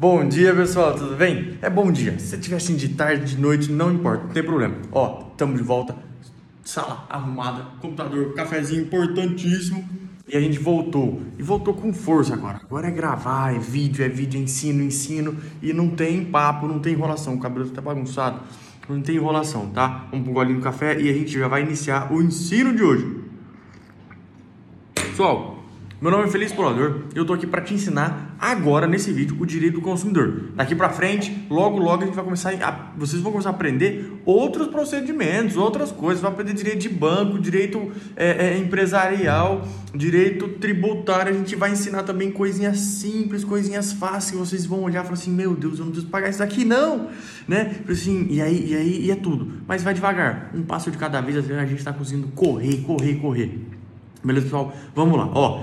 Bom dia, pessoal, tudo bem? É bom dia. Se você estiver assim de tarde, de noite, não importa, não tem problema. Ó, estamos de volta. Sala arrumada, computador, cafezinho importantíssimo. E a gente voltou. E voltou com força agora. Agora é gravar, é vídeo, é vídeo, é ensino, ensino. E não tem papo, não tem enrolação. O cabelo está bagunçado. Não tem enrolação, tá? Vamos pro golinho de café e a gente já vai iniciar o ensino de hoje. Pessoal, meu nome é Feliz Explorador e eu tô aqui para te ensinar agora nesse vídeo o direito do consumidor. Daqui para frente, logo logo a gente vai começar a, vocês vão começar a aprender outros procedimentos, outras coisas, vai aprender direito de banco, direito é, é, empresarial, direito tributário. A gente vai ensinar também coisinhas simples, coisinhas fáceis vocês vão olhar e falar assim: meu Deus, eu não preciso pagar isso aqui não, né? Assim, e aí, e aí, e é tudo. Mas vai devagar, um passo de cada vez. A gente está conseguindo correr, correr, correr. Beleza, pessoal? Vamos lá, ó.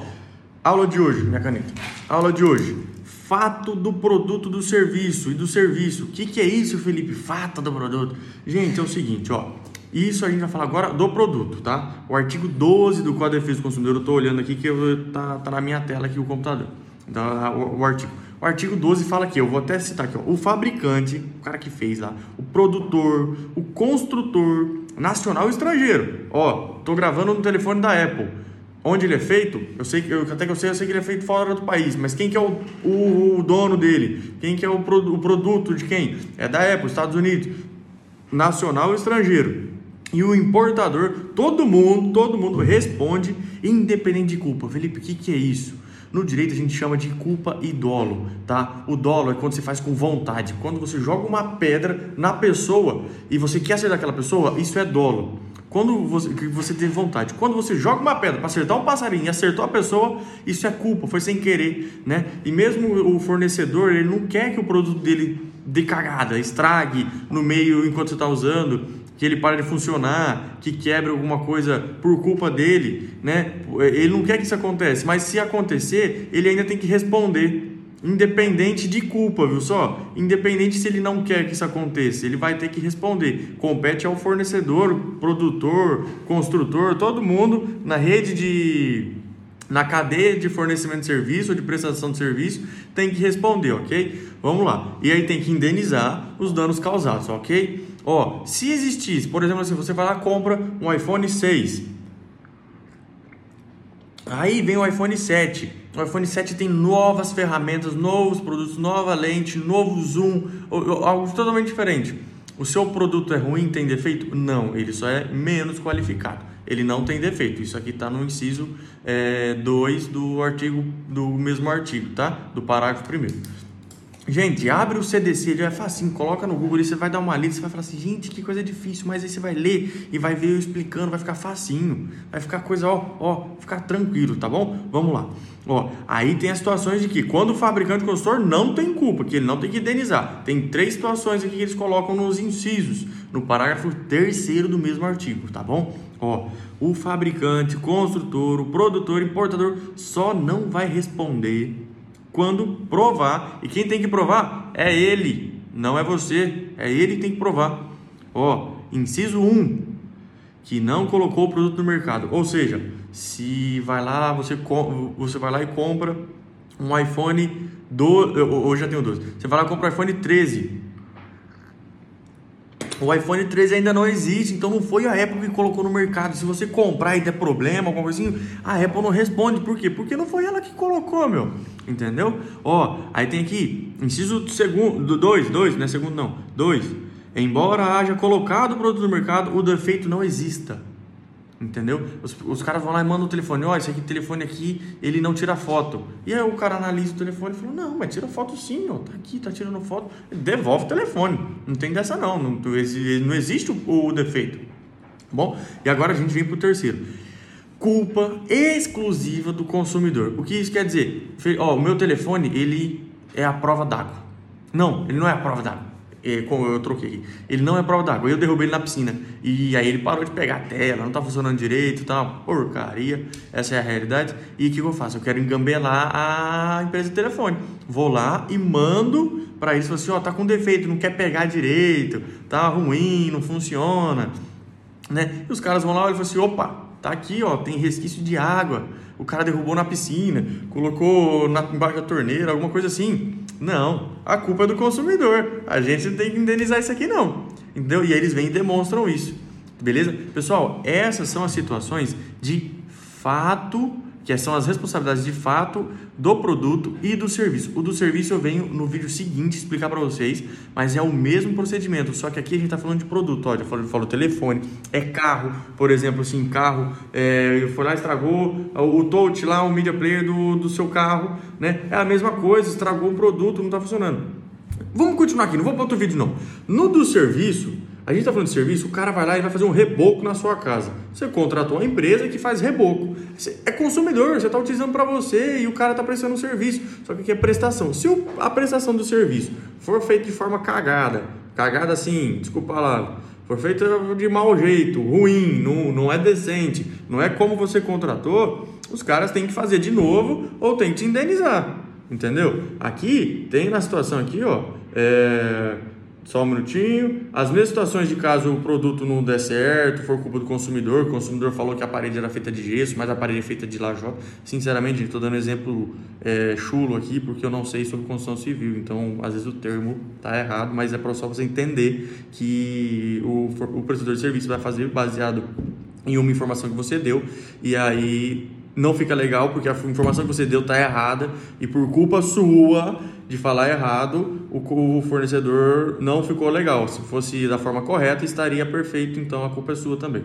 Aula de hoje, minha caneta. Aula de hoje. Fato do produto do serviço e do serviço. O que, que é isso, Felipe? Fato do produto. Gente, é o seguinte, ó. Isso a gente vai falar agora do produto, tá? O artigo 12 do Código de Defesa do Consumidor, eu tô olhando aqui que eu, tá, tá na minha tela aqui o computador. Então, o, o artigo. O artigo 12 fala aqui, eu vou até citar aqui, ó, o fabricante, o cara que fez lá, o produtor, o construtor, nacional e estrangeiro. Ó, tô gravando no telefone da Apple onde ele é feito, eu sei que até que eu sei, eu sei que ele é feito fora do país, mas quem que é o, o, o dono dele? Quem que é o, o produto de quem? É da Apple, Estados Unidos, nacional ou estrangeiro. E o importador, todo mundo, todo mundo responde independente de culpa. Felipe, o que, que é isso? No direito a gente chama de culpa e dolo, tá? O dolo é quando você faz com vontade. Quando você joga uma pedra na pessoa e você quer acertar aquela pessoa, isso é dolo. Quando você, que você teve vontade. Quando você joga uma pedra para acertar um passarinho e acertou a pessoa, isso é culpa, foi sem querer, né? E mesmo o fornecedor, ele não quer que o produto dele dê cagada, estrague no meio enquanto você está usando, que ele pare de funcionar, que quebre alguma coisa por culpa dele, né? Ele não quer que isso aconteça, mas se acontecer, ele ainda tem que responder Independente de culpa, viu só? Independente se ele não quer que isso aconteça, ele vai ter que responder. Compete ao fornecedor, produtor, construtor, todo mundo na rede de. na cadeia de fornecimento de serviço ou de prestação de serviço tem que responder, ok? Vamos lá. E aí tem que indenizar os danos causados, ok? Ó, se existisse, por exemplo, assim, você vai lá compra um iPhone 6 Aí vem o iPhone 7. O iPhone 7 tem novas ferramentas, novos produtos, nova lente, novo zoom, algo totalmente diferente. O seu produto é ruim, tem defeito? Não, ele só é menos qualificado. Ele não tem defeito. Isso aqui está no inciso 2 é, do artigo do mesmo artigo, tá? Do parágrafo primeiro. Gente, abre o CDC, ele é facinho, coloca no Google você vai dar uma lida, você vai falar assim, gente, que coisa difícil, mas aí você vai ler e vai ver eu explicando, vai ficar facinho, vai ficar coisa, ó, ó, ficar tranquilo, tá bom? Vamos lá. Ó, aí tem as situações de que quando o fabricante o consultor não tem culpa, que ele não tem que indenizar. Tem três situações aqui que eles colocam nos incisos, no parágrafo terceiro do mesmo artigo, tá bom? Ó, o fabricante, construtor, o produtor, importador só não vai responder quando provar. E quem tem que provar é ele, não é você. É ele que tem que provar. Ó, inciso 1, que não colocou o produto no mercado. Ou seja, se vai lá, você, você vai lá e compra um iPhone do, hoje já tenho dois. Você vai lá e compra um iPhone 13 o iPhone 13 ainda não existe, então não foi a Apple que colocou no mercado. Se você comprar e der problema, alguma coisinha, a Apple não responde. Por quê? Porque não foi ela que colocou, meu. Entendeu? Ó, aí tem aqui, inciso segundo, dois, dois, não é segundo não, dois. Embora haja colocado o produto no mercado, o defeito não exista. Entendeu? Os, os caras vão lá e mandam o telefone, ó, oh, esse aqui, telefone aqui, ele não tira foto. E aí o cara analisa o telefone e fala, não, mas tira foto sim, ó, tá aqui, tá tirando foto. Devolve o telefone. Não tem dessa não, não, não existe o, o defeito. Bom, e agora a gente vem pro terceiro. Culpa exclusiva do consumidor. O que isso quer dizer? Ó, o meu telefone, ele é a prova d'água. Não, ele não é a prova d'água é, como eu troquei aqui, ele não é prova d'água. Eu derrubei ele na piscina. E aí ele parou de pegar a tela, não tá funcionando direito, tá uma porcaria. Essa é a realidade. E o que eu faço? Eu quero engambelar a empresa de telefone. Vou lá e mando para eles, assim, ó, tá com defeito, não quer pegar direito, tá ruim, não funciona, né? E os caras vão lá e falam assim, opa, tá aqui, ó, tem resquício de água. O cara derrubou na piscina, colocou na, embaixo da torneira, alguma coisa assim Não, a culpa é do consumidor. A gente não tem que indenizar isso aqui não. Entendeu? E eles vêm e demonstram isso. Beleza? Pessoal, essas são as situações de fato que são as responsabilidades de fato do produto e do serviço. O do serviço eu venho no vídeo seguinte explicar para vocês, mas é o mesmo procedimento, só que aqui a gente está falando de produto. Olha, eu falo, telefone, é carro, por exemplo, assim, carro, é, foi lá estragou o touch lá, o media player do, do seu carro, né? É a mesma coisa, estragou o produto, não está funcionando. Vamos continuar aqui, não vou para outro vídeo não. No do serviço, a gente está falando de serviço, o cara vai lá e vai fazer um reboco na sua casa. Você contratou uma empresa que faz reboco. Você é consumidor, você está utilizando para você e o cara está prestando um serviço. Só que aqui é prestação. Se a prestação do serviço for feita de forma cagada, cagada assim, desculpa lá, for feita de mau jeito, ruim, não, não é decente, não é como você contratou, os caras têm que fazer de novo ou têm que te indenizar. Entendeu? Aqui, tem na situação aqui, ó. É só um minutinho. As mesmas situações de caso o produto não der certo, for culpa do consumidor, o consumidor falou que a parede era feita de gesso, mas a parede é feita de lajota. Sinceramente, estou dando exemplo é, chulo aqui porque eu não sei sobre construção civil, então às vezes o termo está errado, mas é para só você entender que o, o prestador de serviço vai fazer baseado em uma informação que você deu e aí não fica legal porque a informação que você deu está errada e por culpa sua de falar errado, o, fornecedor não ficou legal. Se fosse da forma correta, estaria perfeito, então a culpa é sua também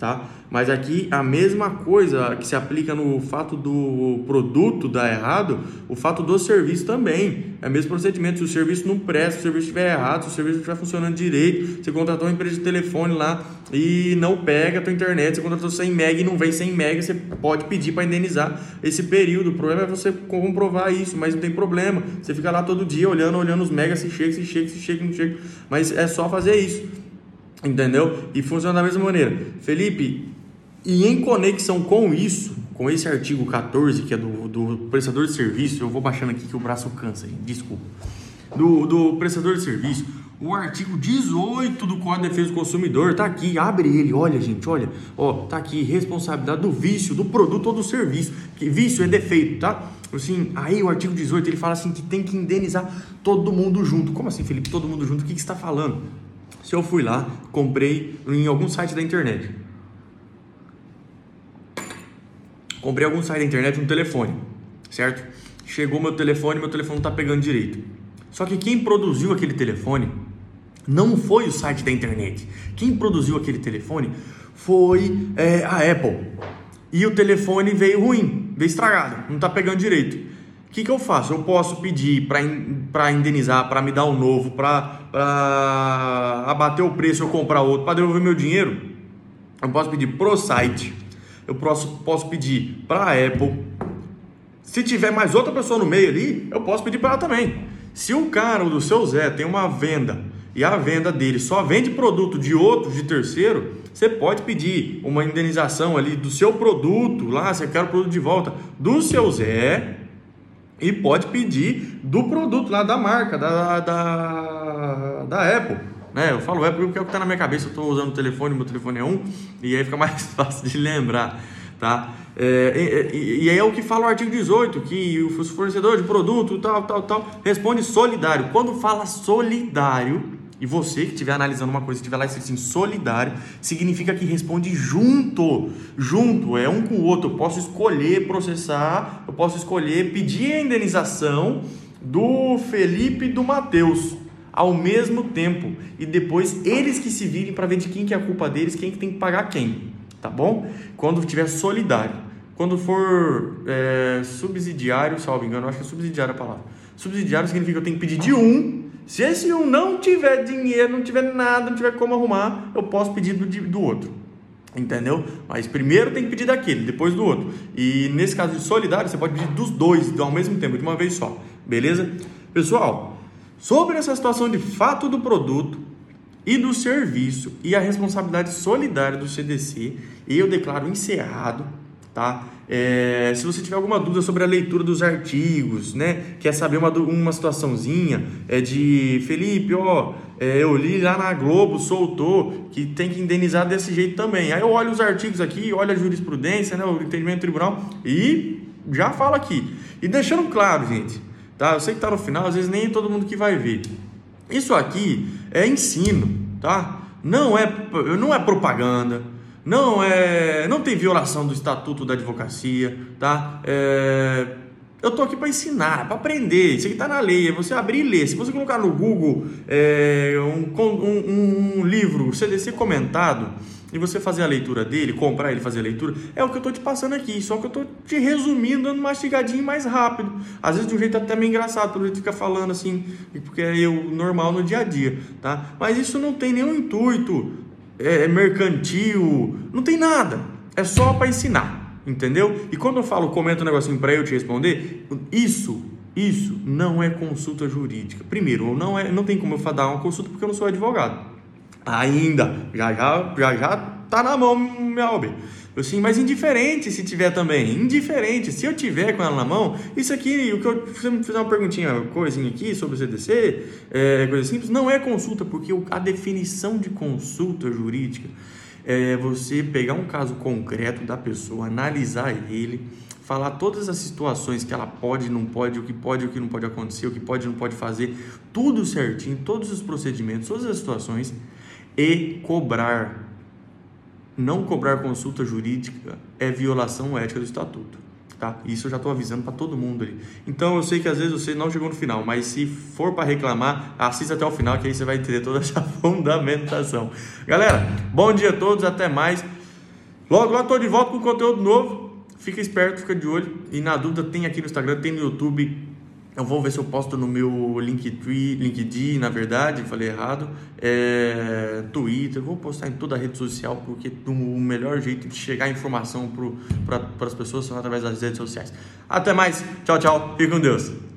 tá? Mas aqui a mesma coisa que se aplica no fato do produto dar errado, o fato do serviço também. É o mesmo procedimento. Se o serviço não presta, se o serviço estiver errado, se o serviço não estiver funcionando direito, você contratou uma empresa de telefone lá e não pega a tua internet, você contratou 100 MB e não vem 100 MB, você pode pedir para indenizar esse período. O problema é você comprovar isso, mas não tem problema. Você fica lá todo dia olhando, olhando os megas, se chega, se chega, se chega, não chega. Mas é só fazer isso. Entendeu? E funciona da mesma maneira. Felipe, e em conexão com isso, com esse artigo 14, que é do, do prestador de serviço, eu vou baixando aqui que o braço cansa, desculpa. Do, do prestador de serviço, o artigo 18 do Código de Defesa do Consumidor tá aqui, abre ele, olha gente, olha, ó, tá aqui, responsabilidade do vício, do produto ou do serviço, que vício é defeito, tá? Assim, aí o artigo 18 ele fala assim que tem que indenizar todo mundo junto. Como assim, Felipe? Todo mundo junto? O que, que você está falando? Se eu fui lá, comprei em algum site da internet. Comprei algum site da internet um telefone, certo? Chegou meu telefone, meu telefone não está pegando direito. Só que quem produziu aquele telefone não foi o site da internet. Quem produziu aquele telefone foi é, a Apple. E o telefone veio ruim, veio estragado, não está pegando direito. O que, que eu faço? Eu posso pedir para indenizar, para me dar um novo, para abater o preço, eu comprar outro, para devolver meu dinheiro? Eu posso pedir pro site, eu posso, posso pedir para a Apple. Se tiver mais outra pessoa no meio ali, eu posso pedir para ela também. Se o cara, do seu Zé, tem uma venda e a venda dele só vende produto de outro, de terceiro, você pode pedir uma indenização ali do seu produto, lá, você quer o produto de volta, do seu Zé, e pode pedir do produto lá da marca, da, da, da Apple. Né? Eu falo Apple porque é o que está na minha cabeça. Eu estou usando o telefone, meu telefone é um, e aí fica mais fácil de lembrar. Tá? É, e, e, aí é o que fala o artigo 18, que o fornecedor de produto, tal, tal, tal, responde solidário. Quando fala solidário, e você que estiver analisando uma coisa, estiver lá escrito solidário, significa que responde junto. Junto, é um com o outro. Eu posso escolher processar, eu posso escolher pedir a indenização do Felipe e do Matheus ao mesmo tempo. E depois eles que se virem para ver de quem que é a culpa deles, quem que tem que pagar quem. Tá bom? Quando tiver solidário. Quando for é, subsidiário, salvo engano, acho que é subsidiário a palavra. Subsidiário significa que eu tenho que pedir de um se esse um não tiver dinheiro, não tiver nada, não tiver como arrumar, eu posso pedir do, do outro. Entendeu? Mas primeiro tem que pedir daquele, depois do outro. E nesse caso de solidário, você pode pedir dos dois ao mesmo tempo, de uma vez só. Beleza? Pessoal, sobre essa situação de fato do produto e do serviço e a responsabilidade solidária do CDC, eu declaro encerrado tá? É, se você tiver alguma dúvida sobre a leitura dos artigos, né? Quer saber uma, uma situaçãozinha é de Felipe, ó, é, eu li lá na Globo, soltou que tem que indenizar desse jeito também. Aí eu olho os artigos aqui, olho a jurisprudência, né, o entendimento do tribunal e já falo aqui. E deixando claro, gente, tá? Eu sei que tá no final, às vezes nem todo mundo que vai ver. Isso aqui é ensino, tá? Não é, não é propaganda, não é, não tem violação do estatuto da advocacia, tá? É, eu tô aqui para ensinar, para aprender. Isso aqui tá na lei. É você abrir e ler. Se você colocar no Google é, um, um, um livro CDC comentado e você fazer a leitura dele, comprar ele fazer a leitura, é o que eu estou te passando aqui, só que eu estou te resumindo, dando mastigadinho mais rápido. Às vezes de um jeito até meio engraçado, pelo jeito fica falando assim, porque é eu normal no dia a dia, tá? Mas isso não tem nenhum intuito é, é mercantil, não tem nada. É só para ensinar, entendeu? E quando eu falo, comenta um negocinho para eu te responder, isso isso não é consulta jurídica. Primeiro, não, é, não tem como eu dar uma consulta porque eu não sou advogado. Ainda. Já já, já, já tá na mão, minha OB. Eu sim, mas indiferente se tiver também. Indiferente. Se eu tiver com ela na mão, isso aqui, o que eu fizer uma perguntinha, coisinha aqui sobre o CDC, é, coisa simples, não é consulta, porque a definição de consulta jurídica é você pegar um caso concreto da pessoa, analisar ele, falar todas as situações que ela pode, não pode, o que pode, o que não pode acontecer, o que pode, não pode fazer, tudo certinho, todos os procedimentos, todas as situações e cobrar. Não cobrar consulta jurídica é violação ética do estatuto. Tá? Isso eu já estou avisando para todo mundo ali. Então eu sei que às vezes você não chegou no final, mas se for para reclamar, assista até o final que aí você vai entender toda essa fundamentação. Galera, bom dia a todos, até mais. Logo lá estou de volta com conteúdo novo. Fica esperto, fica de olho. E na dúvida tem aqui no Instagram, tem no YouTube eu vou ver se eu posto no meu Linktree, LinkedIn, na verdade, falei errado. É, Twitter, vou postar em toda a rede social, porque o melhor jeito de chegar a informação para as pessoas são através das redes sociais. Até mais, tchau, tchau, fique com Deus.